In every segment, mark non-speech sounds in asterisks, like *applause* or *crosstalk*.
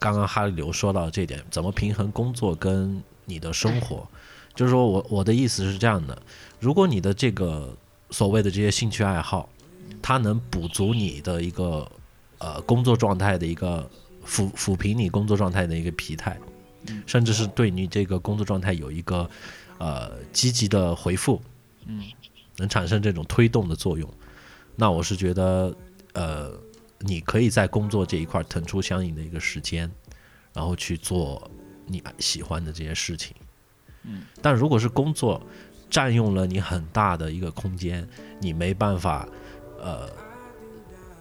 刚刚哈利刘说到这点，怎么平衡工作跟你的生活？就是说我我的意思是这样的，如果你的这个所谓的这些兴趣爱好，它能补足你的一个呃工作状态的一个抚抚平你工作状态的一个疲态，甚至是对你这个工作状态有一个呃积极的回复，嗯，能产生这种推动的作用，那我是觉得呃你可以在工作这一块腾出相应的一个时间，然后去做你喜欢的这些事情。嗯，但如果是工作占用了你很大的一个空间，你没办法，呃，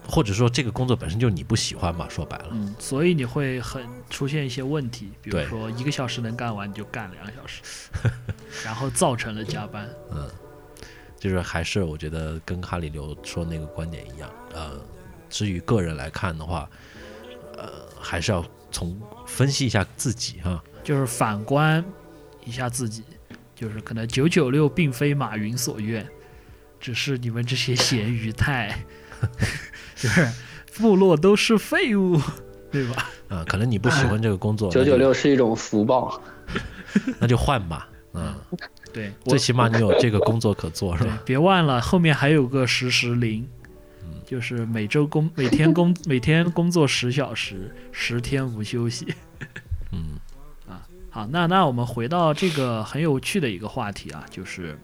或者说这个工作本身就你不喜欢嘛，说白了，嗯，所以你会很出现一些问题，比如说一个小时能干完，你就干两个小时，*laughs* 然后造成了加班。嗯，就是还是我觉得跟哈里刘说那个观点一样，呃，至于个人来看的话，呃，还是要从分析一下自己哈，就是反观一下自己，就是可能九九六并非马云所愿，只是你们这些咸鱼太，*laughs* 就是部落都是废物，对吧？啊、可能你不喜欢这个工作，九九六是一种福报。*laughs* 那就换吧，嗯，对，最起码你有这个工作可做是吧？，别忘了后面还有个十十零，就是每周工每天工 *laughs* 每天工作十小时，十天无休息。嗯 *laughs* 啊好，那那我们回到这个很有趣的一个话题啊，就是，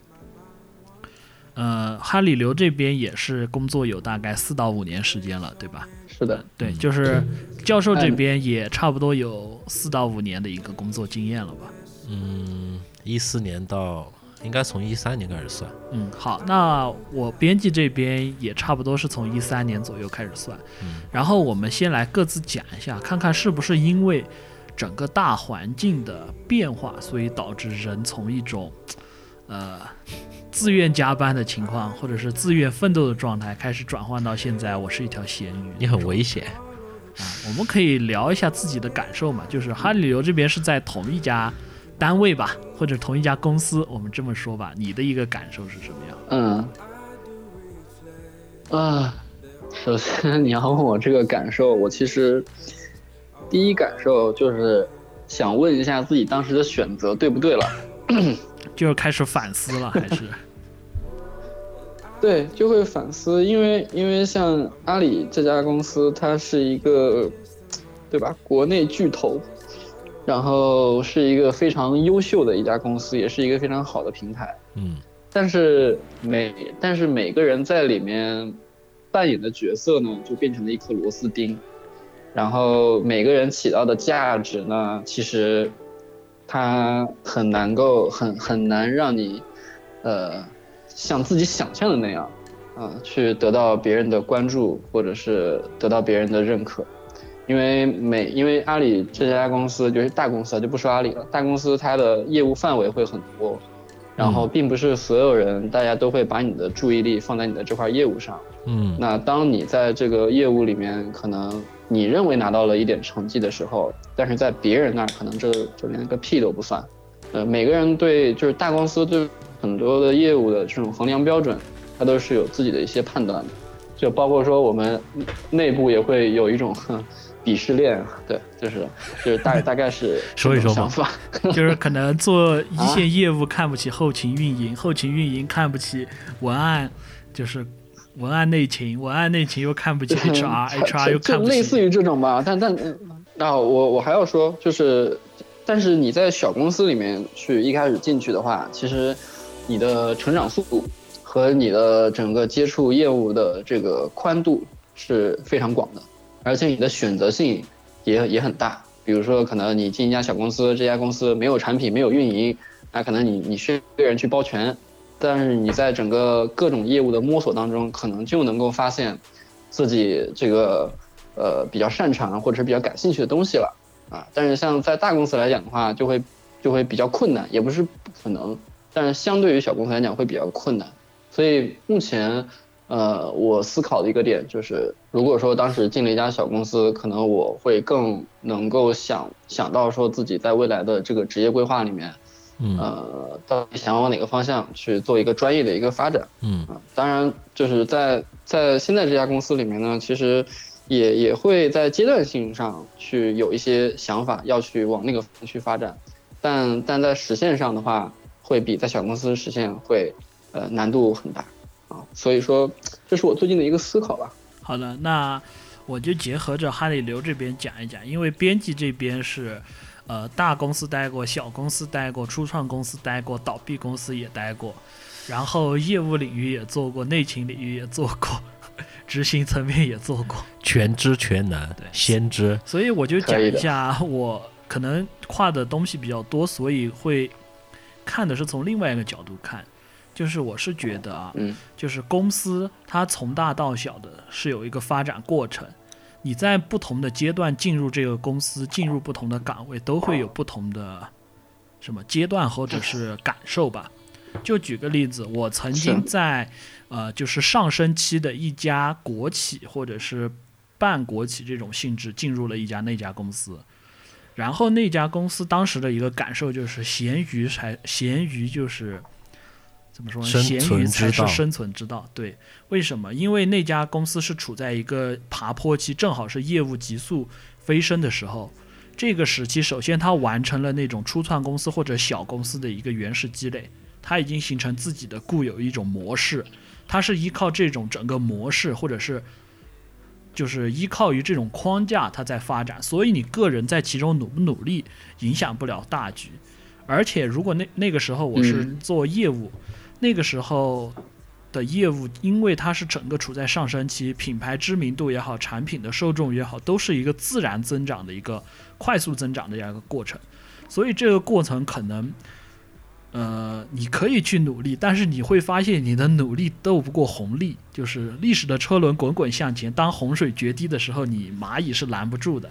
呃，哈里刘这边也是工作有大概四到五年时间了，对吧？是的，对，嗯就是教授这边也差不多有四到五年的一个工作经验了吧？嗯，一四年到应该从一三年开始算，嗯，好，那我编辑这边也差不多是从一三年左右开始算，嗯然后我们先来各自讲一下，看看是不是因为整个大环境的变化，所以导致人从一种呃自愿加班的情况，或者是自愿奋斗的状态，开始转换到现在我是一条咸鱼。你很危险，啊，我们可以聊一下自己的感受嘛，就是哈里流这边是在同一家单位吧，或者同一家公司，我们这么说吧，你的一个感受是什么样？嗯，啊，首先你要问我这个感受，我其实第一感受就是想问一下自己当时的选择对不对了。*coughs* 就是开始反思了，还是？*laughs* 对，就会反思，因为因为像阿里这家公司，它是一个，对吧？国内巨头，然后是一个非常优秀的一家公司，也是一个非常好的平台。嗯但是每但是每个人在里面扮演的角色呢，就变成了一颗螺丝钉，然后每个人起到的价值呢，其实它很难够很很难让你，呃，像自己想象的那样，啊、去得到别人的关注或者是得到别人的认可。因为每因为阿里这家公司就是大公司啊，就不说阿里了，大公司它的业务范围会很多，然后并不是所有人大家都会把你的注意力放在你的这块业务上。嗯那当你在这个业务里面，可能你认为拿到了一点成绩的时候，但是在别人那儿可能这就连个屁都不算。呃，每个人对就是大公司对很多的业务的这种衡量标准，它都是有自己的一些判断的，就包括说我们内部也会有一种哼 *laughs* 鄙视链，对，就是就是大大概是 *laughs* 说一说嘛这种想法。*laughs* *laughs* 就是可能做一线业务看不起后勤运营，后勤运营看不起文案，就是文案内勤，文案内勤又看不起 HR，HR 又看不起。类似于这种吧，但但嗯那我我还要说，就是，但是你在小公司里面去一开始进去的话，其实你的成长速度和你的整个接触业务的这个宽度是非常广的，而且你的选择性也也很大。比如说，可能你进一家小公司，这家公司没有产品，没有运营，那可能你你需要一个人去包全，但是你在整个各种业务的摸索当中，可能就能够发现自己这个呃比较擅长或者是比较感兴趣的东西了啊。但是像在大公司来讲的话，就会就会比较困难，也不是不可能，但是相对于小公司来讲会比较困难。所以目前呃我思考的一个点就是，如果说当时进了一家小公司，可能我会更能够想想到说自己在未来的这个职业规划里面。嗯呃，到底想往哪个方向去做一个专业的一个发展嗯啊？当然，就是在在现在这家公司里面呢，其实也也会在阶段性上去有一些想法，要去往那个方向去发展，但但在实现上的话，会比在小公司实现会呃难度很大啊，所以说这是我最近的一个思考吧。好的，那我就结合着哈里流这边讲一讲，因为编辑这边是，呃，大公司待过，小公司待过，初创公司待过，倒闭公司也待过，然后业务领域也做过，内勤领域也做过，*laughs* 执行层面也做过，*laughs* 全知全能，对先知，所以我就讲一下，我可能跨的东西比较多，所以会看的是从另外一个角度看，就是我是觉得啊，嗯。就是公司它从大到小的是有一个发展过程，你在不同的阶段进入这个公司，进入不同的岗位，都会有不同的什么阶段或者是感受吧。就举个例子，我曾经在呃，就是上升期的一家国企或者是半国企这种性质进入了一家那家公司，然后那家公司当时的一个感受就是咸鱼才咸鱼就是怎么说呢？咸鱼存之道才是生存之道。对，为什么？因为那家公司是处在一个爬坡期，正好是业务急速飞升的时候。这个时期，首先它完成了那种初创公司或者小公司的一个原始积累，它已经形成自己的固有一种模式，它是依靠这种整个模式，或者是就是依靠于这种框架，它在发展。所以你个人在其中努不努力，影响不了大局。而且如果那那个时候我是嗯做业务，那个时候的业务，因为它是整个处在上升期，品牌知名度也好，产品的受众也好，都是一个自然增长的一个快速增长的这样一个过程。所以这个过程可能，呃，你可以去努力，但是你会发现你的努力斗不过红利，就是历史的车轮滚滚向前，当洪水决堤的时候，你蚂蚁是拦不住的。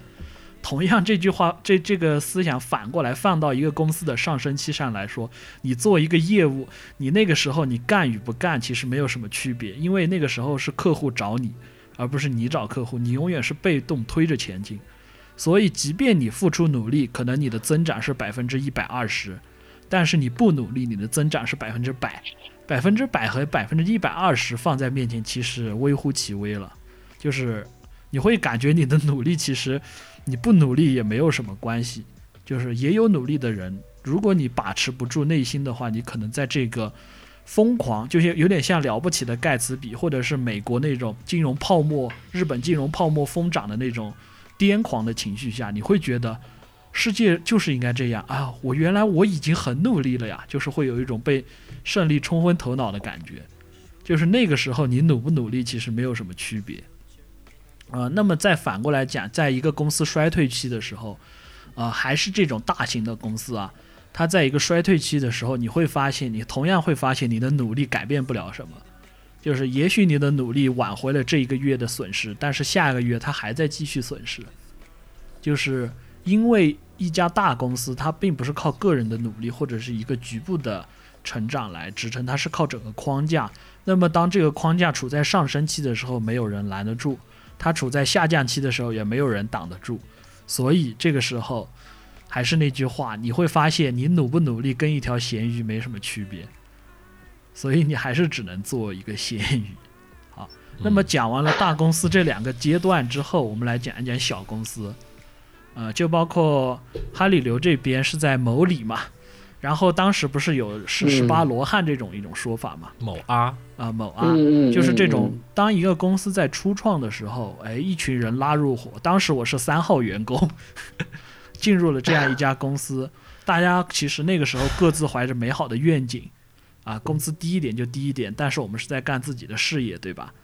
同样，这句话，这这个思想反过来放到一个公司的上升期上来说，你做一个业务，你那个时候你干与不干其实没有什么区别，因为那个时候是客户找你，而不是你找客户，你永远是被动推着前进。所以，即便你付出努力，可能你的增长是百分之一百二十，但是你不努力，你的增长是百分之百。百分之百和百分之一百二十放在面前，其实微乎其微了。就是你会感觉你的努力，其实你不努力也没有什么关系。就是也有努力的人，如果你把持不住内心的话，你可能在这个疯狂，就是有点像了不起的盖茨比，或者是美国那种金融泡沫、日本金融泡沫疯涨的那种癫狂的情绪下，你会觉得世界就是应该这样啊！我原来我已经很努力了呀，*laughs* 就是会有一种被胜利冲昏头脑的感觉。就是那个时候，你努不努力其实没有什么区别。呃，那么再反过来讲，在一个公司衰退期的时候，呃，还是这种大型的公司啊，它在一个衰退期的时候，你会发现，你同样会发现你的努力改变不了什么。就是也许你的努力挽回了这一个月的损失，但是下一个月它还在继续损失。就是因为一家大公司，它并不是靠个人的努力或者是一个局部的成长来支撑，它是靠整个框架。那么当这个框架处在上升期的时候，没有人拦得住；它处在下降期的时候，也没有人挡得住。所以这个时候，还是那句话，你会发现你努不努力跟一条咸鱼没什么区别。所以你还是只能做一个咸鱼。好，那么讲完了大公司这两个阶段之后，我们来讲一讲小公司。呃，就包括哈里流这边是在某里嘛，然后当时不是有是十八罗汉这种一种说法嘛？某阿，啊、某啊，嗯嗯，就是这种嗯，当一个公司在初创的时候，哎，一群人拉入伙。当时我是三号员工，*laughs* 进入了这样一家公司，大家其实那个时候各自怀着美好的愿景，啊，工资低一点就低一点，但是我们是在干自己的事业，对吧？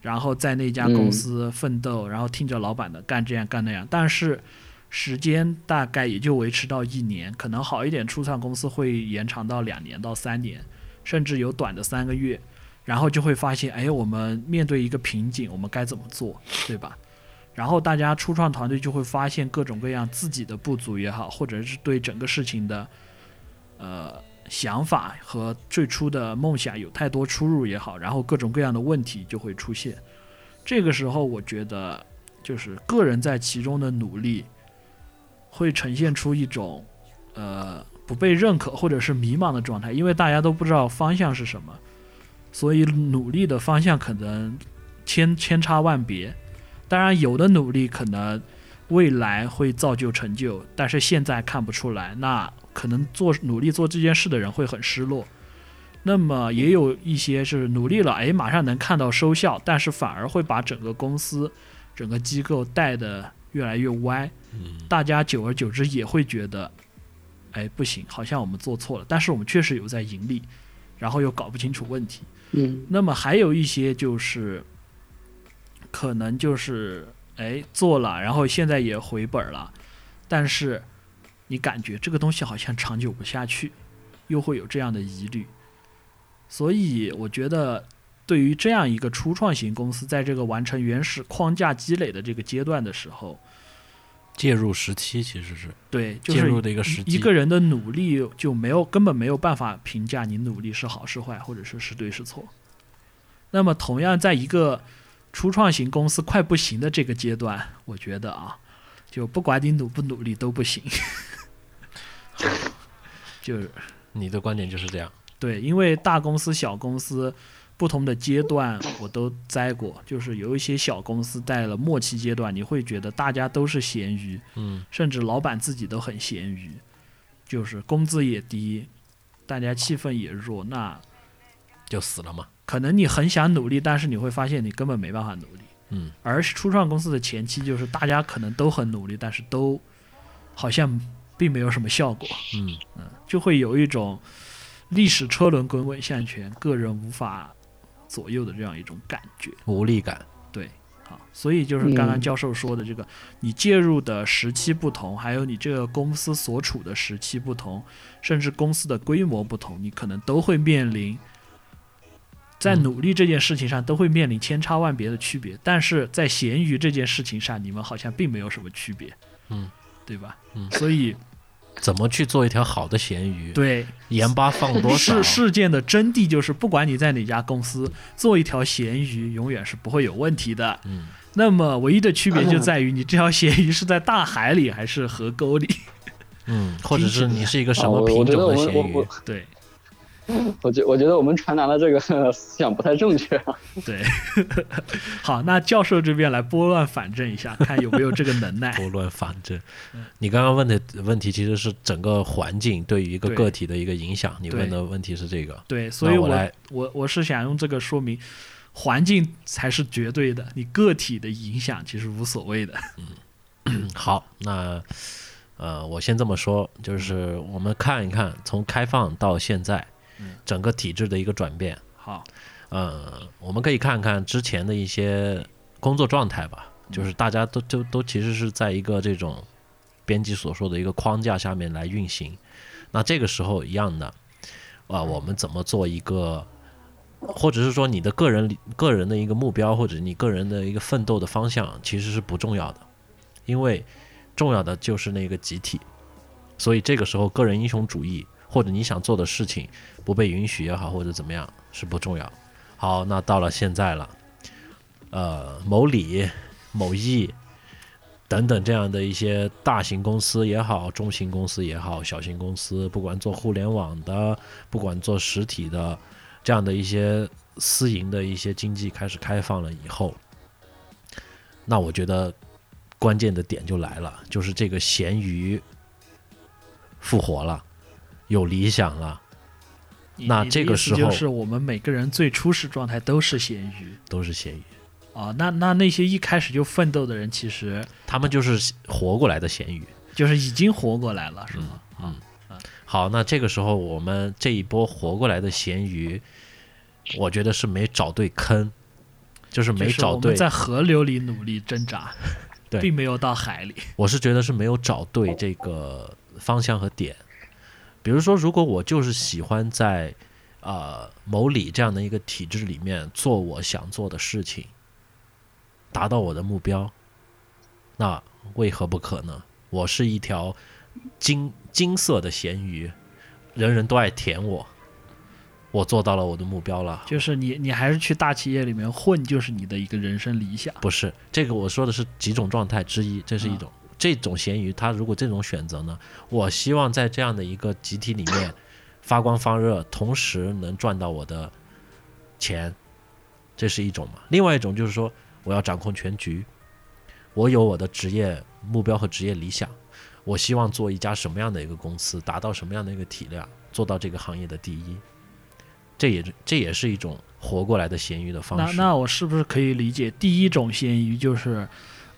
然后在那家公司奋斗，然后听着老板的干这样干那样，但是时间大概也就维持到一年，可能好一点初创公司会延长到两年到三年，甚至有短的三个月。然后就会发现，哎，我们面对一个瓶颈，我们该怎么做，对吧？然后大家初创团队就会发现各种各样自己的不足也好，或者是对整个事情的呃想法和最初的梦想有太多出入也好，然后各种各样的问题就会出现。这个时候，我觉得就是个人在其中的努力，会呈现出一种呃不被认可或者是迷茫的状态，因为大家都不知道方向是什么。所以努力的方向可能千千差万别，当然，有的努力可能未来会造就成就，但是现在看不出来，那可能做努力做这件事的人会很失落。那么也有一些是努力了，哎，马上能看到收效，但是反而会把整个公司、整个机构带的越来越歪。嗯大家久而久之也会觉得，哎，不行，好像我们做错了，但是我们确实有在盈利，然后又搞不清楚问题。嗯那么还有一些就是，可能就是哎做了，然后现在也回本了，但是你感觉这个东西好像长久不下去，又会有这样的疑虑。所以我觉得，对于这样一个初创型公司，在这个完成原始框架积累的这个阶段的时候，介入时期其实是对，就介入的一个时期。一个人的努力就没有根本没有办法评价你努力是好是坏，或者是是对是错。那么，同样在一个初创型公司快不行的这个阶段，我觉得啊，就不管你努不努力都不行。*laughs* 就是你的观点就是这样。对，因为大公司、小公司不同的阶段我都栽过，*laughs* 就是有一些小公司在了末期阶段，你会觉得大家都是咸鱼，嗯甚至老板自己都很咸鱼，就是工资也低，大家气氛也弱，那就死了嘛。可能你很想努力，但是你会发现你根本没办法努力。嗯，而初创公司的前期就是大家可能都很努力，但是都好像并没有什么效果，嗯就会有一种历史车轮滚滚向前，个人无法左右的这样一种感觉。无力感。对，好，所以就是刚刚嗯教授说的这个，你介入的时期不同，还有你这个公司所处的时期不同，甚至公司的规模不同，你可能都会面临在嗯努力这件事情上都会面临千差万别的区别，但是在咸鱼这件事情上，你们好像并没有什么区别，嗯，对吧？嗯所以怎么去做一条好的咸鱼？对盐巴放多少事？事件的真谛就是，不管你在哪家公司做一条咸鱼，永远是不会有问题的。嗯，那么唯一的区别就在于你这条咸鱼是在大海里还是河沟里。嗯，或者是你是一个什啊，么品种的咸鱼？对 *laughs* 我觉我觉得我们传达的这个 *laughs* 思想不太正确啊。*laughs* 对，好，那教授这边来拨乱反正一下，看有没有这个能耐。拨乱反正。你刚刚问的问题其实是整个环境对于一个个体的一个影响，你问的问题是这个。对，所以我我来我我是想用这个说明，环境才是绝对的，你个体的影响其实无所谓的。嗯 *clears throat* 好，那呃，我先这么说，就是我们看一看从开放到现在嗯，整个体制的一个转变。好，呃，我们可以看看之前的一些工作状态吧，就是大家都都都其实是在一个这种编辑所说的一个框架下面来运行。那这个时候一样的，啊、我们怎么做一个，或者是说你的个人个人的一个目标，或者你个人的一个奋斗的方向，其实是不重要的，因为重要的就是那个集体。所以这个时候，个人英雄主义或者你想做的事情不被允许也好，或者怎么样是不重要。好，那到了现在了，呃，某理、某易等等这样的一些大型公司也好，中型公司也好，小型公司，不管做互联网的，不管做实体的，这样的一些私营的一些经济开始开放了以后，那我觉得关键的点就来了，就是这个咸鱼复活了，有理想了。那这个时候就是我们每个人最初始状态都是咸鱼都是咸鱼，哦。那那那些一开始就奋斗的人，其实他们就是活过来的咸鱼。就是已经活过来了，是吗？嗯，好，那这个时候我们这一波活过来的咸鱼，我觉得是没找对坑，就是没找对就是我们。在河流里努力挣扎，*laughs* 对并没有到海里。我是觉得是没有找对这个方向和点。比如说，如果我就是喜欢在呃某里这样的一个体制里面做我想做的事情，达到我的目标，那为何不可呢？我是一条金金色的咸鱼，人人都爱舔我，我做到了我的目标了。就是你，你还是去大企业里面混，就是你的一个人生理想。不是这个，我说的是几种状态之一，这是一种。这种咸鱼，它如果这种选择呢，我希望在这样的一个集体里面发光发热，同时能赚到我的钱，这是一种嘛。另外一种就是说，我要掌控全局，我有我的职业目标和职业理想，我希望做一家什么样的一个公司，达到什么样的一个体量，做到这个行业的第一。这也这也是一种活过来的咸鱼的方式。那那我是不是可以理解，第一种咸鱼就是，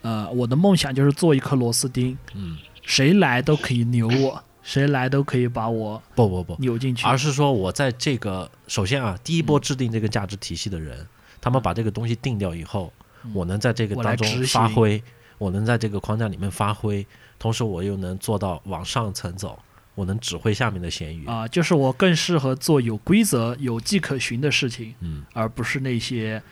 呃，我的梦想就是做一颗螺丝钉，嗯，谁来都可以扭我，谁来都可以把我不不不，扭进去。而是说我在这个首先啊，第一波制定这个价值体系的人，他们把这个东西定掉以后，我能在这个当中发挥，我能在这个框架里面发挥，同时我又能做到往上层走，我能指挥下面的咸鱼。啊、就是我更适合做有规则、有迹可循的事情，嗯，而不是那些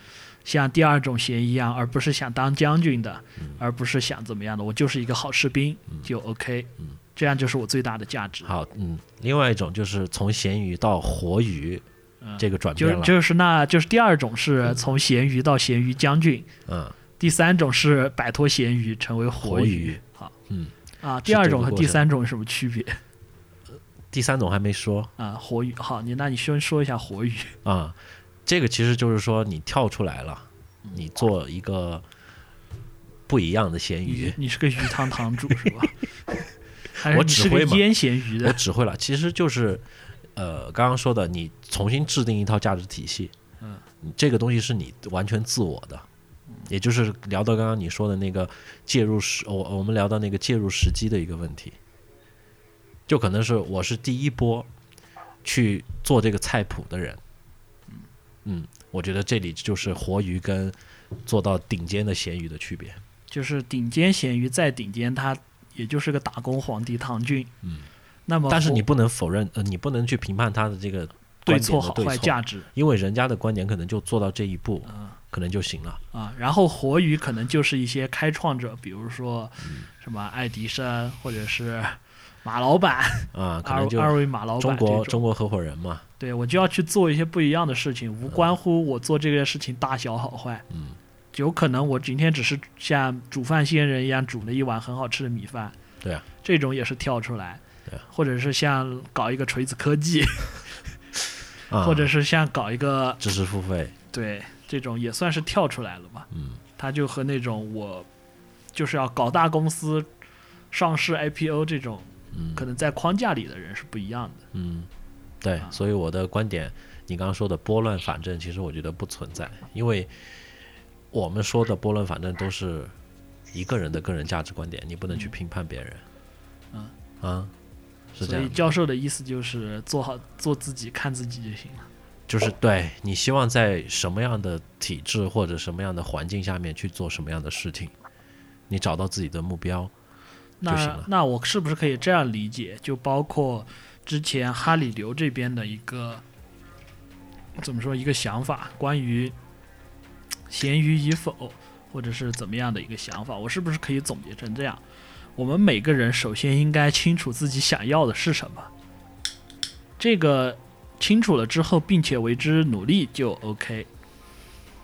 像第二种嫌疑一样，而不是想当将军的，嗯。而不是想怎么样的，我就是一个好士兵、就 OK，、嗯。这样就是我最大的价值。好，嗯，另外一种就是从咸鱼到活鱼嗯这个转就变了，就是那就是第二种是从咸鱼到咸鱼将军，嗯，第三种是摆脱咸鱼成为活活鱼。好，嗯，啊，第二种和第三种有什么区别？第三种还没说。啊？活鱼，好，你那你先说一下活鱼。啊，这个其实就是说你跳出来了，你做一个不一样的咸鱼你。你是个鱼塘堂主是吧？*laughs* 我你是个指挥嘛腌咸鱼我的？指挥了，其实就是，呃，刚刚说的，你重新制定一套价值体系，嗯，这个东西是你完全自我的，也就是聊到刚刚你说的那个介入时，我我们聊到那个介入时机的一个问题，就可能是我是第一波去做这个菜谱的人，嗯，我觉得这里就是活鱼跟做到顶尖的咸鱼的区别，就是顶尖咸鱼再顶尖，他也就是个打工皇帝唐骏。嗯，那么但是你不能否认，呃，你不能去评判他的这个对错好坏价值因为人家的观点可能就做到这一步，嗯可能就行了。啊，然后活鱼可能就是一些开创者，比如说嗯什么爱迪生或者是马老板，啊，*laughs* 可二能就二位马老板中国中国合伙人嘛，对我就要去做一些不一样的事情，无关乎我做这个事情大小好坏。嗯，有可能我今天只是像煮饭仙人一样煮了一碗很好吃的米饭，对啊，这种也是跳出来。对啊。或者是像搞一个锤子科技，*laughs* 啊，或者是像搞一个知识付费，对这种也算是跳出来了嘛。嗯，他就和那种我就是要搞大公司、上市 IPO 这种，嗯可能在框架里的人是不一样的。嗯，对啊，所以我的观点，你刚刚说的拨乱反正，其实我觉得不存在，因为我们说的拨乱反正都是一个人的个人价值观点，你不能去评判别人。嗯啊，是这样，所以教授的意思就是做好做自己，看自己就行了。就是对你希望在什么样的体制或者什么样的环境下面去做什么样的事情，你找到自己的目标就行了。那那我是不是可以这样理解？就包括之前哈里流这边的一个怎么说一个想法，关于咸鱼与否，或者是怎么样的一个想法，我是不是可以总结成这样？我们每个人首先应该清楚自己想要的是什么，这个清楚了之后，并且为之努力就 OK。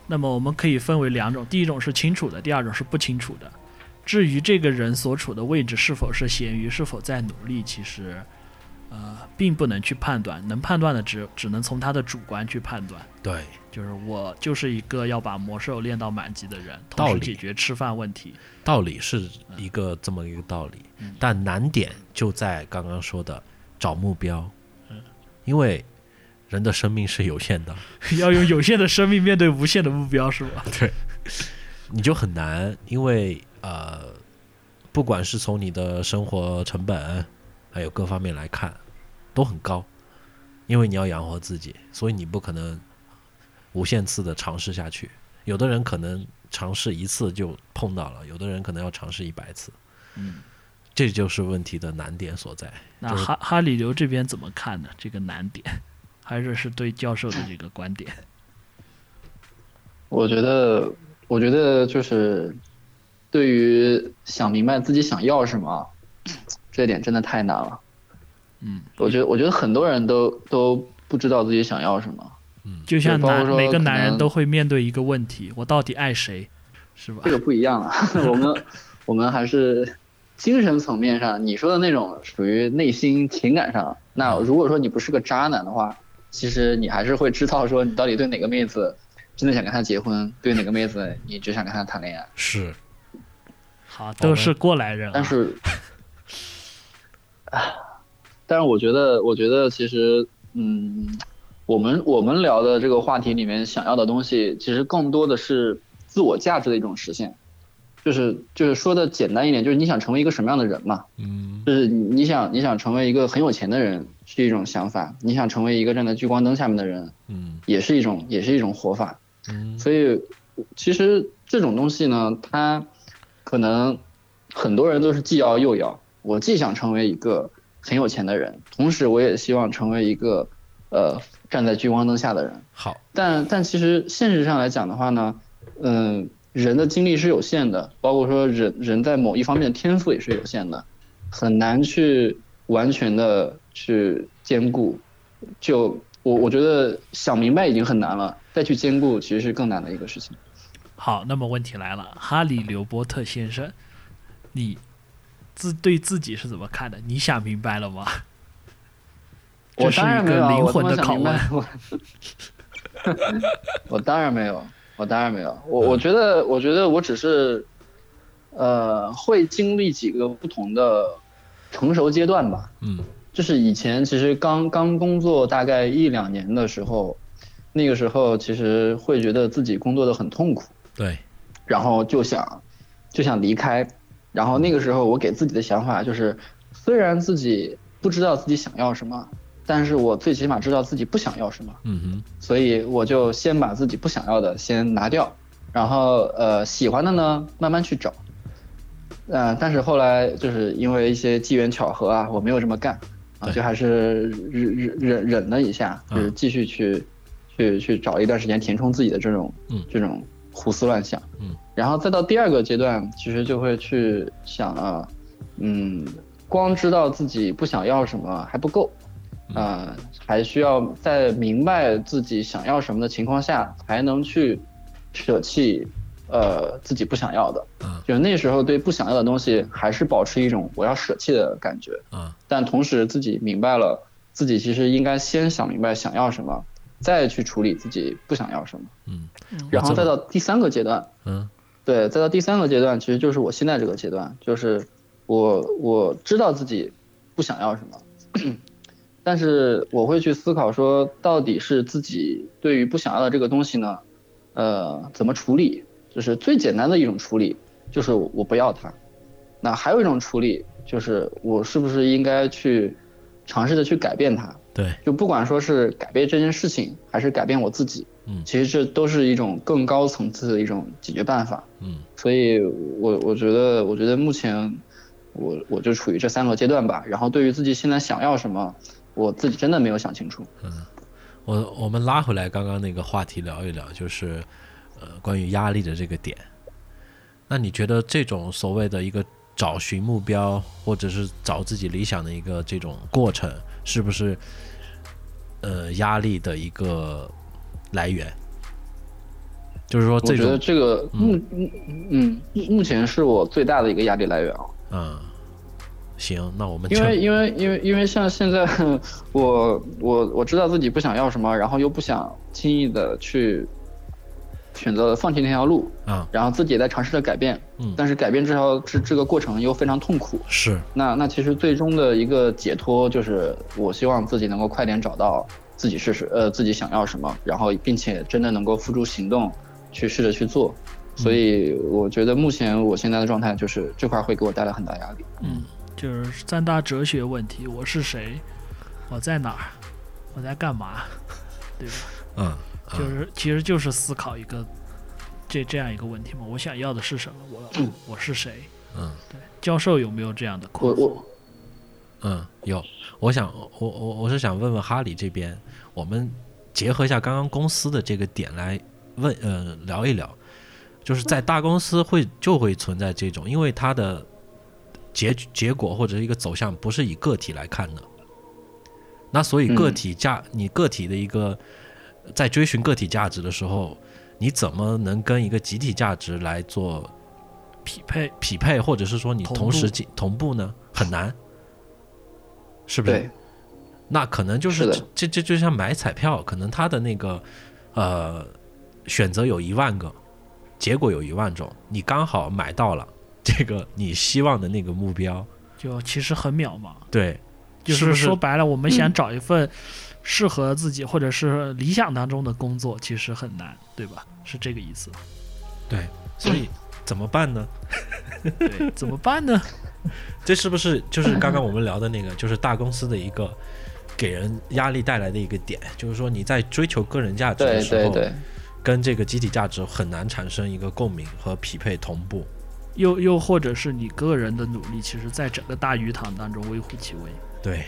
那么我们可以分为两种，第一种是清楚的，第二种是不清楚的。至于这个人所处的位置是否是咸鱼，是否在努力，其实呃并不能去判断，能判断的只只能从他的主观去判断。对，就是我就是一个要把魔兽练到满级的人，同时解决吃饭问题。道理是一个这么一个道理，嗯。但难点就在刚刚说的找目标，嗯。因为人的生命是有限的，*laughs* 要用有限的生命面对无限的目标，是吧？*laughs* 你就很难，因为呃，不管是从你的生活成本，还有各方面来看，都很高，因为你要养活自己，所以你不可能无限次的尝试下去。有的人可能尝试一次就碰到了，有的人可能要尝试一百次，嗯，这就是问题的难点所在。那就是哈哈里流这边怎么看呢？这个难点，还是是对教授的这个观点？*laughs* 我觉得，我觉得就是对于想明白自己想要什么，这点真的太难了。嗯，我觉得，我觉得很多人都都不知道自己想要什么。嗯就像对包括男每个男人都会面对一个问题：我到底爱谁？是吧这？个不一样了，*laughs* 我们我们还是精神层面上，你说的那种属于内心情感上。那如果说你不是个渣男的话，其实你还是会知道说你到底对哪个妹子真的想跟她结婚，对哪个妹子你只想跟她谈恋爱。是，好，都是过来人、啊。但是，啊，但是我觉得，我觉得其实，嗯，我们我们聊的这个话题里面想要的东西，其实更多的是自我价值的一种实现。就是就是说的简单一点，就是你想成为一个什么样的人嘛？嗯就是你想你想成为一个很有钱的人是一种想法，你想成为一个站在聚光灯下面的人嗯也是一种也是一种活法。嗯所以其实这种东西呢，它可能很多人都是既要又要。我既想成为一个很有钱的人，同时我也希望成为一个呃站在聚光灯下的人。好，但但其实现实上来讲的话呢，嗯、人的精力是有限的，包括说人人在某一方面的天赋也是有限的，很难去完全的去兼顾。就我我觉得想明白已经很难了，再去兼顾其实是更难的一个事情。好，那么问题来了，哈里刘波特先生，你自对自己是怎么看的？你想明白了吗？这我是一当然没有啊，个灵魂的拷问。我 *laughs* 我当然没有，我当然没有。我我觉得，我觉得我只是，呃，会经历几个不同的成熟阶段吧。嗯就是以前其实刚刚工作大概一两年的时候，那个时候其实会觉得自己工作的很痛苦，对，然后就想就想离开。然后那个时候我给自己的想法就是，虽然自己不知道自己想要什么，但是我最起码知道自己不想要什么。嗯哼所以我就先把自己不想要的先拿掉，然后呃喜欢的呢慢慢去找。呃，但是后来就是因为一些机缘巧合啊，我没有这么干，啊，就还是忍忍忍忍了一下，就是嗯继续去、去去找一段时间填充自己的这种嗯这种胡思乱想。嗯，然后再到第二个阶段，其实就会去想啊，嗯，光知道自己不想要什么还不够，啊、还需要在明白自己想要什么的情况下，才能去舍弃，呃，自己不想要的。啊就那时候对不想要的东西，还是保持一种我要舍弃的感觉，啊但同时自己明白了，自己其实应该先想明白想要什么，再去处理自己不想要什么，嗯然后再到第三个阶段，嗯对，再到第三个阶段，其实就是我现在这个阶段，就是我我知道自己不想要什么，*clears throat* 但是我会去思考说，到底是自己对于不想要的这个东西呢，呃，怎么处理？就是最简单的一种处理，就是我不要它。那还有一种处理，就是我是不是应该去尝试着去改变它？对，就不管说是改变这件事情，还是改变我自己，嗯其实这都是一种更高层次的一种解决办法。嗯所以我我觉得，我觉得目前我我就处于这三个阶段吧。然后对于自己现在想要什么，我自己真的没有想清楚。嗯我我们拉回来刚刚那个话题聊一聊，就是呃关于压力的这个点。那你觉得这种所谓的一个找寻目标，或者是找自己理想的一个这种过程，是不是呃压力的一个来源？就是说我觉得这个目嗯嗯目目前是我最大的一个压力来源啊。嗯，行，那我们因为因为因为因为像现在我我我知道自己不想要什么，然后又不想轻易的去选择放弃那条路，啊然后自己也在尝试着改变，嗯但是改变这条这这个过程又非常痛苦。是那那其实最终的一个解脱就是，我希望自己能够快点找到自己是什呃自己想要什么，然后并且真的能够付诸行动，去试着去做。所以我觉得目前我现在的状态就是这块会给我带来很大压力。嗯，就是三大哲学问题：我是谁？我在哪儿？我在干嘛？对吧？嗯就是其实就是思考一个这这样一个问题嘛。我想要的是什么？我我是谁？嗯对，教授有没有这样的困惑？嗯，有，我想我我我是想问问哈里这边，我们结合一下刚刚公司的这个点来问呃聊一聊，就是在大公司会就会存在这种，因为它的结结果或者是一个走向不是以个体来看的，那所以个嗯体价、你个体的一个在追寻个体价值的时候，你怎么能跟一个集体价值来做匹配匹配，或者是说你同同时进同步呢？很难，是不是？那可能就是是这这这就像买彩票，可能他的那个呃选择有一万个，结果有一万种，你刚好买到了，这个你希望的那个目标，就其实很渺茫。对，就是说白了，我们想找一份适合自己或者是理想当中的工作，其实很难，对吧？是这个意思。对，所以怎么办呢？对，怎么办呢？*laughs* 这是不是就是刚刚我们聊的那个，就是大公司的一个给人压力带来的一个点？就是说你在追求个人价值的时候，对对，跟这个集体价值很难产生一个共鸣和匹配同步。又又或者是你个人的努力，其实在整个大鱼塘当中微乎其微。对，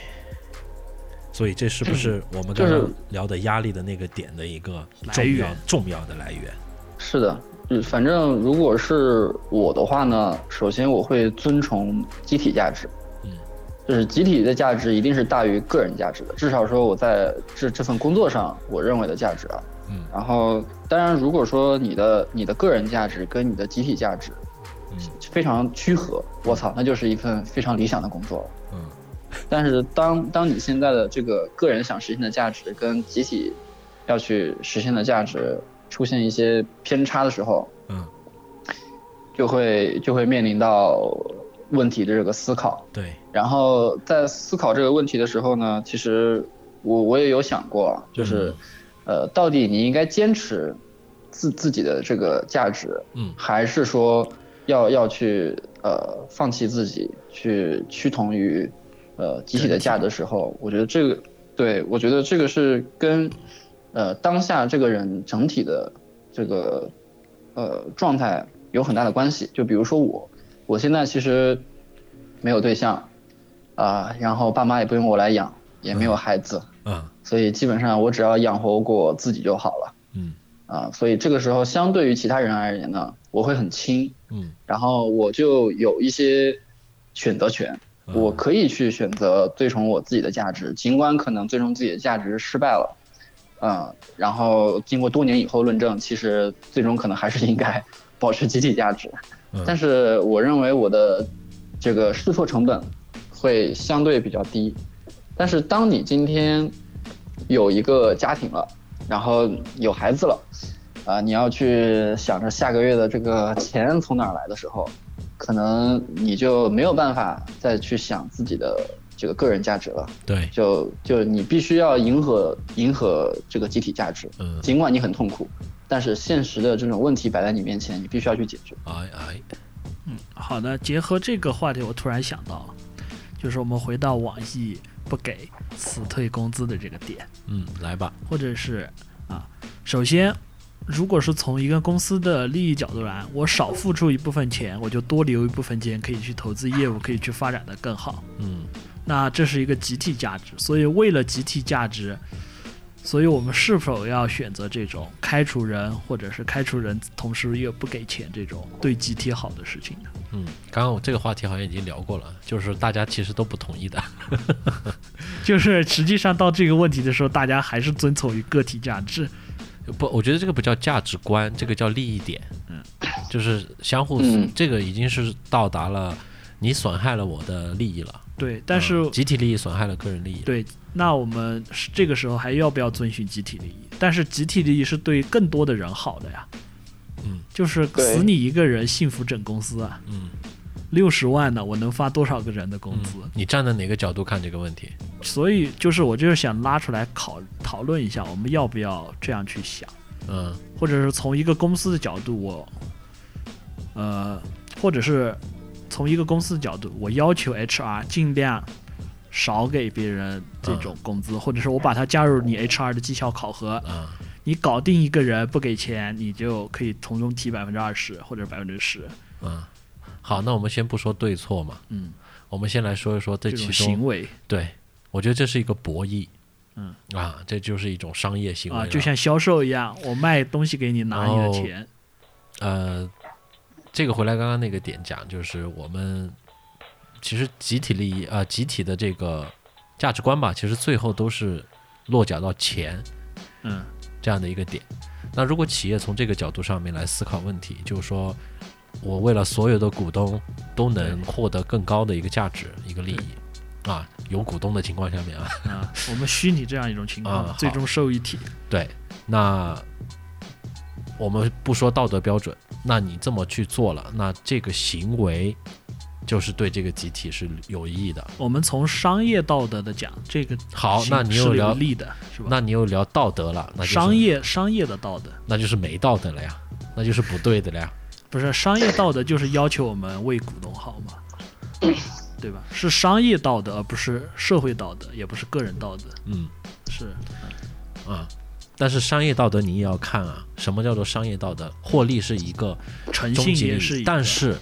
所以这是不是我们刚刚聊的压力的那个点的一个来重要源。重要的来源？是的，嗯反正如果是我的话呢，首先我会遵从集体价值，嗯，就是集体的价值一定是大于个人价值的，至少说我在这这份工作上我认为的价值啊，嗯。然后当然如果说你的你的个人价值跟你的集体价值嗯。非常趋合，我操，那就是一份非常理想的工作了。嗯但是当当你现在的这个个人想实现的价值跟集体要去实现的价值出现一些偏差的时候，嗯，就会就会面临到问题的这个思考。对，然后在思考这个问题的时候呢，其实我我也有想过啊，就是，呃，到底你应该坚持自自己的这个价值，嗯。还是说要要去呃放弃自己，去趋同于呃集体的价值的时候，我觉得这个对我觉得这个是跟呃当下这个人整体的这个呃状态有很大的关系。就比如说我，我现在其实没有对象啊、然后爸妈也不用我来养，也没有孩子，嗯。所以基本上我只要养活过自己就好了。嗯。啊，所以这个时候相对于其他人而言呢，我会很轻，嗯。然后我就有一些选择权，嗯我可以去选择最终我自己的价值，尽管可能最终自己的价值失败了，嗯，然后经过多年以后论证，其实最终可能还是应该 *laughs* 保持集体价值，嗯。但是我认为我的这个试错成本会相对比较低，但是当你今天有一个家庭了，然后有孩子了，啊、你要去想着下个月的这个钱从哪儿来的时候，可能你就没有办法再去想自己的这个个人价值了，对，就就你必须要迎合迎合这个集体价值，嗯。尽管你很痛苦，但是现实的这种问题摆在你面前，你必须要去解决。哎哎，嗯好的，结合这个话题，我突然想到了，就是我们回到网易不给辞退工资的这个点，嗯，来吧，或者是啊，首先，如果是从一个公司的利益角度来，我少付出一部分钱，我就多留一部分钱可以去投资业务，可以去发展的更好。嗯那这是一个集体价值，所以为了集体价值，所以我们是否要选择这种开除人，或者是开除人同时又不给钱这种对集体好的事情呢？嗯，刚刚我这个话题好像已经聊过了，就是大家其实都不同意的。*laughs* 就是实际上到这个问题的时候，大家还是遵从于个体价值。不，我觉得这个不叫价值观，这个叫利益点。嗯，就是相互，嗯这个已经是到达了你损害了我的利益了。对，但是、嗯集体利益损害了个人利益。对，那我们是这个时候还要不要遵循集体利益？但是集体利益是对更多的人好的呀。嗯，就是死你一个人，幸福整公司啊！嗯六十万呢，我能发多少个人的工资？嗯，你站在哪个角度看这个问题？所以就是我就是想拉出来考讨论一下，我们要不要这样去想，嗯。或者是从一个公司的角度，我，呃，或者是从一个公司的角度，我要求 HR 尽量少给别人这种工资，或者是我把它加入你 HR 的绩效考核，啊你搞定一个人不给钱，你就可以从中提百分之二十或者百分之十，嗯，好，那我们先不说对错嘛，嗯，我们先来说一说这其中行为。对，我觉得这是一个博弈，嗯。啊，这就是一种商业行为啊，就像销售一样，我卖东西给你拿你的钱，呃，这个回来刚刚那个点讲，就是我们其实集体利益啊、呃集体的这个价值观吧，其实最后都是落脚到钱嗯。这样的一个点。那如果企业从这个角度上面来思考问题，就是说我为了所有的股东都能获得更高的一个价值、一个利益。啊，有股东的情况下面啊，啊，我们虚拟这样一种情况，啊最终受益体，对，那我们不说道德标准，那你这么去做了，那这个行为就是对这个集体是有意义的。我们从商业道德的讲，这个好，那你又聊，利的，是吧？那你又聊道德了，那就是商业商业的道德。那就是没道德了呀，那就是不对的了呀。不是商业道德，就是要求我们为股东好嘛，对吧？是商业道德，而不是社会道德，也不是个人道德，嗯。是。啊，但是商业道德你也要看啊，什么叫做商业道德？获利是一个诚信也是一个，但是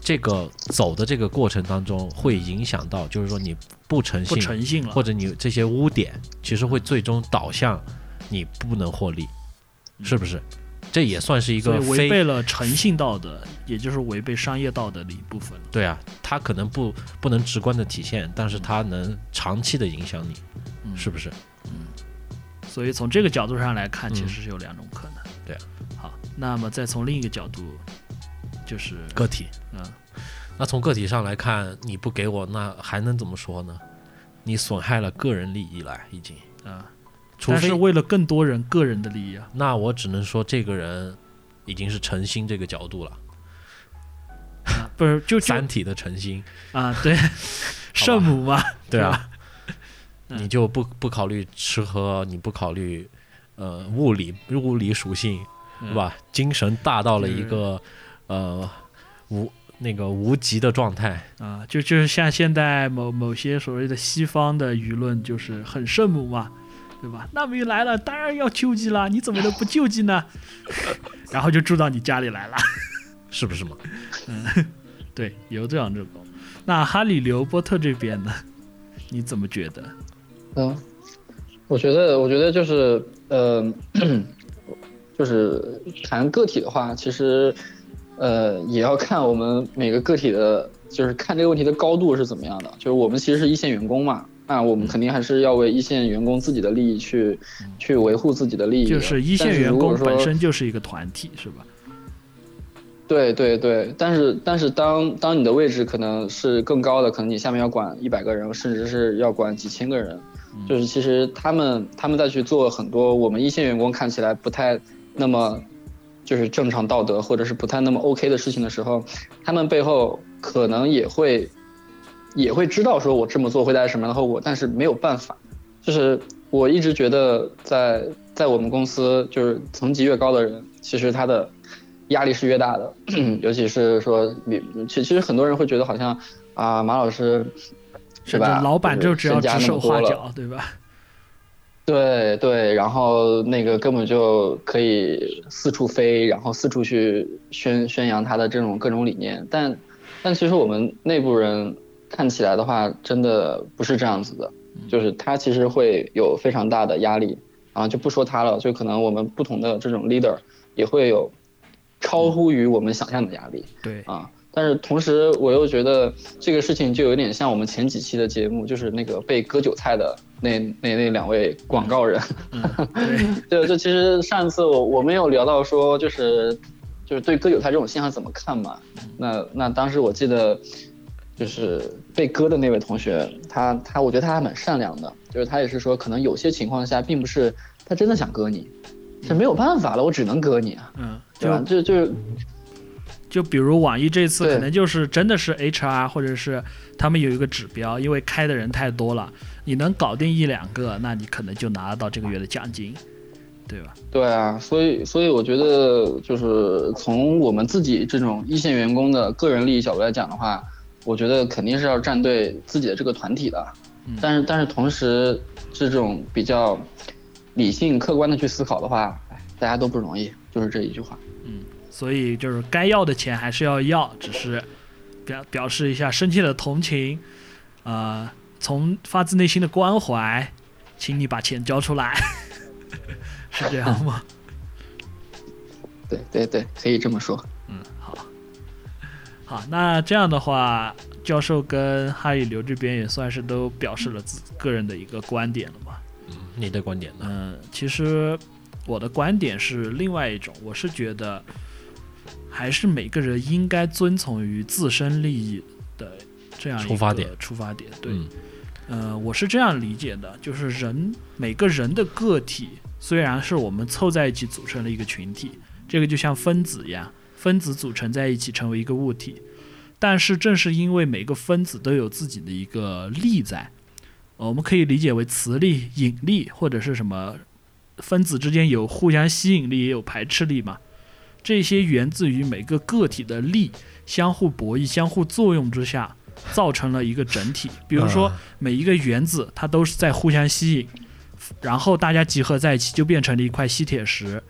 这个走的这个过程当中会影响到，就是说你不诚不信，诚信了。或，者你这些污点，其实会最终导向你不能获利，是不是？这也算是一个违背了诚信道德，也就是违背商业道德的一部分了。对啊，它可能不不能直观的体现，但是它能长期的影响你，嗯是不是？嗯所以从这个角度上来看，嗯其实是有两种可能。对啊。好，那么再从另一个角度，就是个体，嗯，那从个体上来看，你不给我，那还能怎么说呢？你损害了个人利益了，已经。啊，除非但是为了更多人个人的利益啊，那我只能说这个人已经是诚心这个角度了，啊不是就就 *laughs* 三体的诚心，啊，对，*laughs* 圣母嘛，对啊，吧？*laughs* 你就不不考虑吃喝，你不考虑呃物理物理属性，嗯。对吧？精神大到了一个呃无那个无极的状态，啊，就就是像现在某某些所谓的西方的舆论，就是很圣母嘛，对吧？难民来了，当然要救济啦，你怎么能不救济呢？*laughs* 然后就住到你家里来了。*laughs* 是不是嘛？嗯 *laughs* 对，有这样这种。那哈里刘波特这边呢？你怎么觉得？嗯，我觉得，我觉得就是，呃，*coughs* 就是谈个体的话，其实，呃，也要看我们每个个体的，就是看这个问题的高度是怎么样的。就是我们其实是一线员工嘛，那我们肯定还是要为一线员工自己的利益去，去维护自己的利益。就是一线员工本身就是一个团体，是吧？对对对，但是但是当当你的位置可能是更高的，可能你下面要管一百个人，甚至是要管几千个人，就是其实他们他们在去做很多我们一线员工看起来不太那么就是正常道德或者是不太那么 OK 的事情的时候，他们背后可能也会也会知道说我这么做会带来什么样的后果，但是没有办法，就是我一直觉得在在我们公司就是层级越高的人，其实他的压力是越大的，*clears throat* 尤其是说你其其实很多人会觉得好像啊马老师是吧？老板就只要是身家指手画脚，对吧？对对，然后那个根本就可以四处飞，然后四处去宣宣扬他的这种各种理念，但但其实我们内部人看起来的话，真的不是这样子的，就是他其实会有非常大的压力，啊，就不说他了，就可能我们不同的这种 leader 也会有超乎于我们想象的压力，对，啊。但是同时，我又觉得这个事情就有点像我们前几期的节目，就是那个被割韭菜的那那那两位广告人。嗯，*laughs* 对，对，就其实上一次我我们有聊到说，就是就是对割韭菜这种现象怎么看嘛？那那当时我记得，就是被割的那位同学，他他我觉得他还蛮善良的，就是他也是说，可能有些情况下并不是他真的想割你，是没有办法了，我只能割你啊，嗯，对吧？就就就是就比如网易这次可能就是真的是 HR 或者是他们有一个指标，因为开的人太多了，你能搞定一两个，那你可能就拿得到这个月的奖金，对吧？对啊，所以所以我觉得就是从我们自己这种一线员工的个人利益角度来讲的话，我觉得肯定是要站队自己的这个团体的。嗯但是但是同时这种比较理性客观的去思考的话，哎，大家都不容易，就是这一句话。嗯所以就是该要的钱还是要要，只是表表示一下深切的同情，呃，从发自内心的关怀，请你把钱交出来，*laughs* 是这样吗？*laughs* 对对对，可以这么说。嗯，好，好，那这样的话，教授跟哈里刘这边也算是都表示了自个人的一个观点了嘛。嗯，你的观点呢？嗯，其实我的观点是另外一种，我是觉得还是每个人应该遵从于自身利益的这样一个出发点出发点，对。嗯呃，我是这样理解的，就是人每个人的个体虽然是我们凑在一起组成了一个群体，这个就像分子一样，分子组成在一起成为一个物体。但是正是因为每个分子都有自己的一个力在，呃我们可以理解为磁力、引力或者是什么，分子之间有互相吸引力，也有排斥力嘛。这些源自于每个个体的力相互博弈、相互作用之下，造成了一个整体。比如说啊，每一个原子它都是在互相吸引，然后大家集合在一起就变成了一块吸铁石，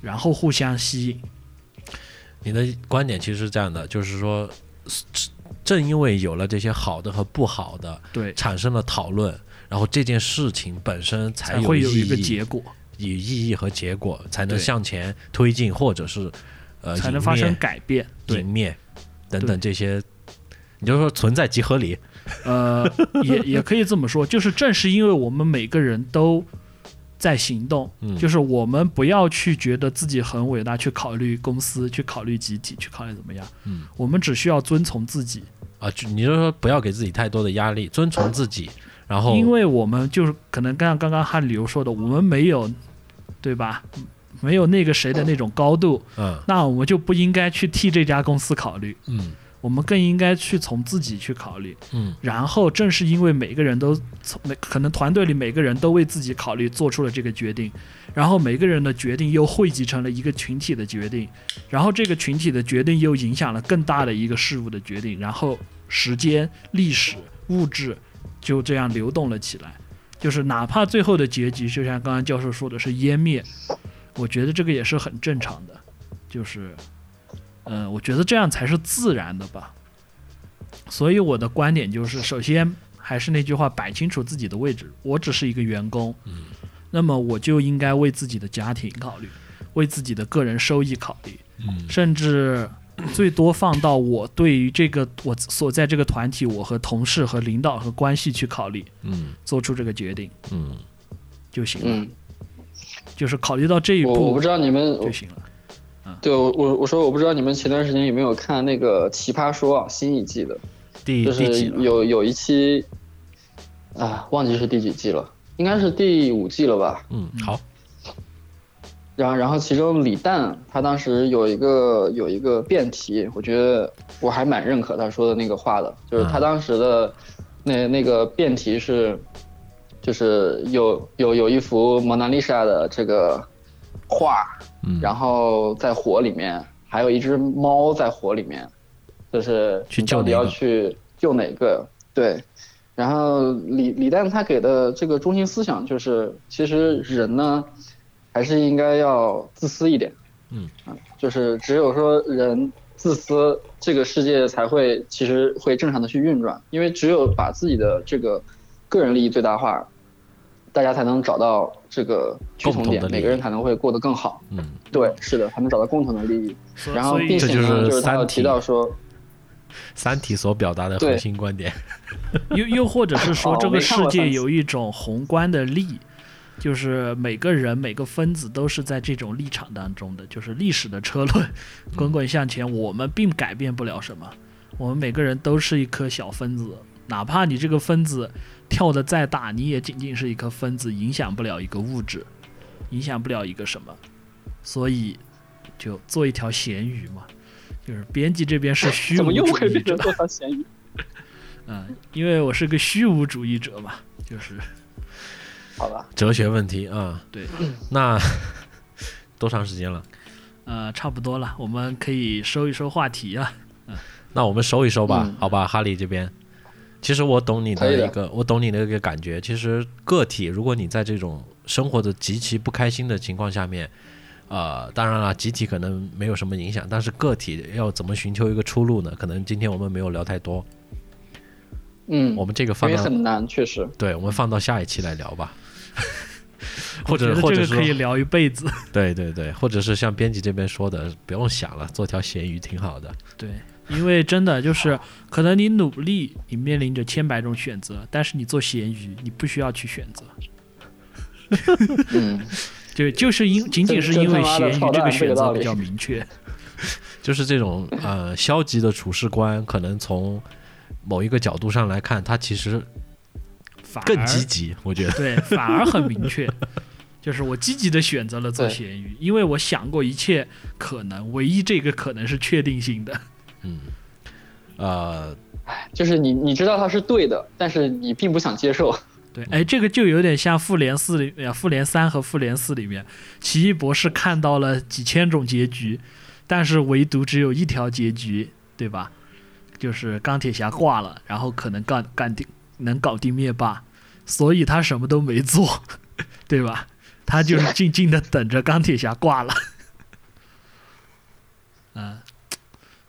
然后互相吸引。你的观点其实是这样的，就是说，正因为有了这些好的和不好的，对，产生了讨论，然后这件事情本身才才会有意一个义，结果，以意义和结果才能向前推进，或者是呃才能发生改变。对。泯，灭等等这些，你就说存在即合理，呃，也也可以这么说，就是正是因为我们每个人都在行动，嗯。就是我们不要去觉得自己很伟大，去考虑公司，去考虑集体，去考虑怎么样，嗯。我们只需要遵从自己，啊，就你就说不要给自己太多的压力，遵从自己，然后因为我们就是可能像刚刚汉流说的，我们没有，对吧？没有那个谁的那种高度，嗯。那我们就不应该去替这家公司考虑，嗯我们更应该去从自己去考虑。嗯然后正是因为每个人都从每可能团队里每个人都为自己考虑，做出了这个决定，然后每个人的决定又汇集成了一个群体的决定，然后这个群体的决定又影响了更大的一个事物的决定，然后时间、历史、物质就这样流动了起来。就是哪怕最后的结局，就像刚刚教授说的是湮灭，我觉得这个也是很正常的，就是，嗯、我觉得这样才是自然的吧。所以我的观点就是，首先还是那句话，摆清楚自己的位置。我只是一个员工，嗯那么我就应该为自己的家庭考虑，为自己的个人收益考虑，嗯甚至最多放到我对于这个我所在这个团体，我和同事和领导和关系去考虑，嗯做出这个决定嗯，就行了。嗯，就是考虑到这一步我我不知道你们就行了。对我我我说我不知道你们前段时间有没有看那个《奇葩说》啊，新一季的，就是？有有一期，啊，忘记是第几季了，应该是第五季了吧。嗯，好，然后然后其中李诞他当时有一个有一个辩题，我觉得我还蛮认可他说的那个话的，就是他嗯当时的那那个辩题是，就是有有有一幅蒙娜丽莎的这个画，嗯，然后在火里面，还有一只猫在火里面，就是去到底要去救哪个？对，然后李李诞他给的这个中心思想就是，其实人呢，还是应该要自私一点。嗯啊，就是只有说人自私，这个世界才会其实会正常的去运转，因为只有把自己的这个个人利益最大化，大家才能找到这个趋同点共同的，利益每个人才能会过得更好。嗯对，是的，才能找到共同的利益。然后，并且呢，就是他有提到说，三体所表达的核心观点，*laughs* 又又或者是说，哦这个世界有一种宏观的力，就是每个人每个分子都是在这种立场当中的，就是历史的车轮滚滚向前，我们并改变不了什么，我们每个人都是一颗小分子，哪怕你这个分子跳得再大，你也仅仅是一颗分子，影响不了一个物质，影响不了一个什么，所以就做一条咸鱼嘛。就是编辑这边是虚无 *laughs* 怎么又主义者会变成，做条咸鱼？嗯，因为我是个虚无主义者嘛，就是好吧，哲学问题啊。对，那 *laughs* 多长时间了？呃，差不多了，我们可以收一收话题了。那我们收一收吧，嗯好吧，哈利这边。其实我懂你的的一个，我懂你的一个感觉。其实个体，如果你在这种生活的极其不开心的情况下面，呃，当然了，集体可能没有什么影响，但是个体要怎么寻求一个出路呢？可能今天我们没有聊太多，嗯，我们这个因放到，很难，确实。对，我们放到下一期来聊吧。*laughs* 或者或者说可以聊一辈子。对对对，或者是像编辑这边说的，不用想了，做条咸鱼挺好的。对，因为真的就是，可能你努力，你面临着千百种选择，但是你做咸鱼，你不需要去选择，嗯，*laughs* 就就是因仅仅是因为咸鱼这个选择比较明确。*laughs* 就是这种呃消极的处事观，可能从某一个角度上来看，它其实反而更积极，我觉得。对，反而很明确。*laughs* 就是我积极的选择了做咸鱼，因为我想过一切可能，唯一这个可能是确定性的。嗯，呃，就是你你知道他是对的，但是你并不想接受。对，哎，这个就有点像复联四里，面，复联三和复联四里面，奇异博士看到了几千种结局，但是唯独只有一条结局，对吧？就是钢铁侠挂了，然后可能干干定能搞定灭霸，所以他什么都没做，*laughs* 对吧？他就是静静的等着钢铁侠挂了。*laughs* 嗯，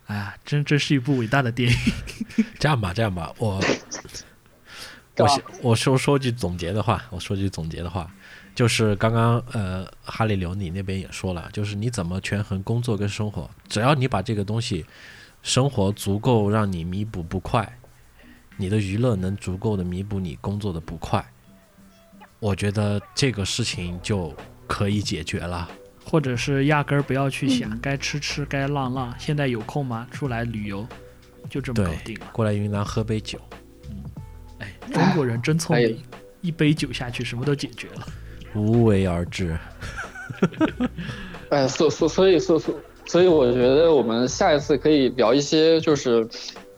哎呀，真真是一部伟大的电影。*laughs* 这样吧，这样吧，我我先我说说句总结的话，我说句总结的话，就是刚刚呃，哈利刘你那边也说了，就是你怎么权衡工作跟生活，只要你把这个东西生活足够让你弥补不快，你的娱乐能足够的弥补你工作的不快，我觉得这个事情就可以解决了。或者是压根儿不要去想，嗯该吃吃，该浪浪。现在有空吗？出来旅游，就这么搞定了。过来云南喝杯酒，嗯哎，中国人真聪哎明，一杯酒下去，什么都解决了。无为而治。*laughs* 哎，所所所以所所所以，我觉得我们下一次可以聊一些就是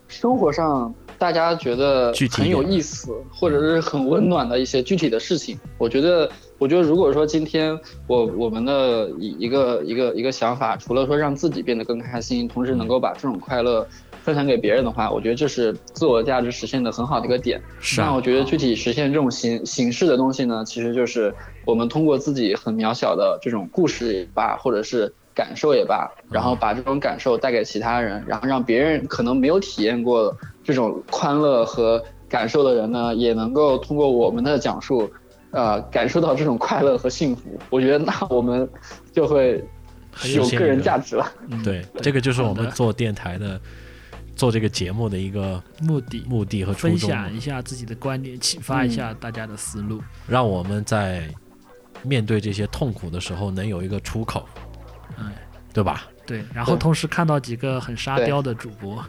生活上大家觉得很有意思或者是很温暖的一些具体的事情。我觉得，我觉得如果说今天我我们的一一个一个一个想法，除了说让自己变得更开心，同时能够把这种快乐分享给别人的话，我觉得这是自我价值实现的很好的一个点。是啊那我觉得具体实现这种形形式的东西呢，其实就是我们通过自己很渺小的这种故事也罢，或者是感受也罢，然后把这种感受带给其他人，然后让别人可能没有体验过这种欢乐和感受的人呢，也能够通过我们的讲述，呃，感受到这种快乐和幸福。我觉得那我们就会有个人价值了。嗯，对，这个就是我们做电台的、做这个节目的一个目的。目的和初分衷分，享一下自己的观点，启发一下大家的思路。让我们在面对这些痛苦的时候能有一个出口，嗯，对吧？对，然后同时看到几个很沙雕的主播，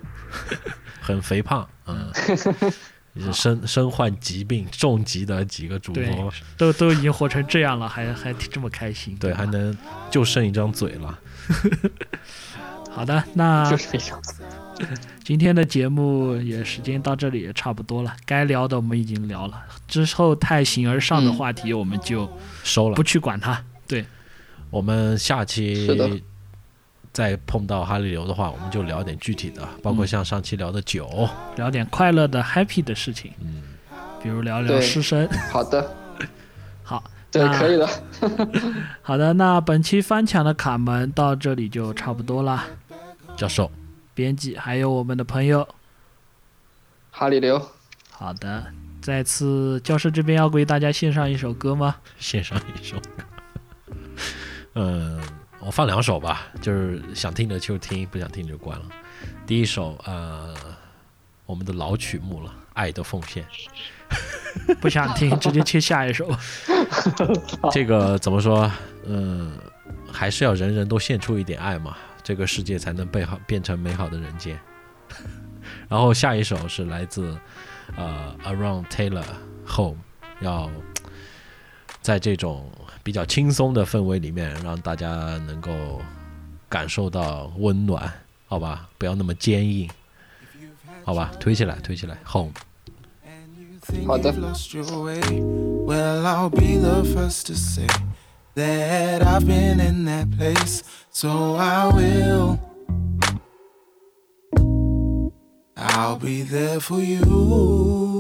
*laughs* 很肥胖，嗯，*laughs* 也身身患疾病重疾的几个主播，都都已经活成这样了，还还这么开心。对，吧还能就剩一张嘴了。*laughs* 好的，那。*laughs* 今天的节目也时间到这里也差不多了，该聊的我们已经聊了，之后太形而上的嗯话题我们就收了不，去管它。对，我们下是的期再碰到哈利流的话，我们就聊点具体的，包括嗯像上期聊的酒，聊点快乐的 happy 的事情，嗯，比如聊聊师生。好的，*laughs* 好，对，那可以的。*laughs* 好的，那本期翻墙的卡门到这里就差不多了。教授，编辑还有我们的朋友，哈利流，好的，再次教授这边要为大家献上一首歌吗？献上一首歌。嗯，*laughs* 我放两首吧，就是想听的就听，不想听就关了。第一首，呃，我们的老曲目了，《爱的奉献》。不想听，直接切下一首。*laughs* 这个怎么说？嗯，还是要人人都献出一点爱嘛，这个世界才能被好变成美好的人间。*laughs* 然后下一首是来自呃 Around Taylor Home，要在这种比较轻松的氛围里面，让大家能够感受到温暖，好吧？不要那么坚硬，好吧？推起来，推起来，Home。好的 You've lost your way. Well, I'll be the first to say that I've been in that place, so I will. I'll be there for you.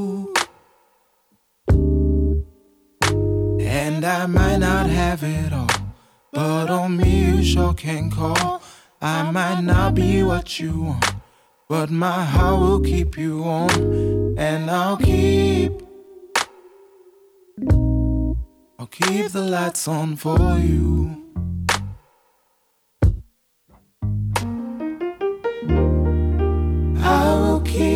I might not have it all, but on me you sure can call. I might not be what you want, but my heart will keep you warm, and I'll keep. I'll keep the lights on for you. I will keep,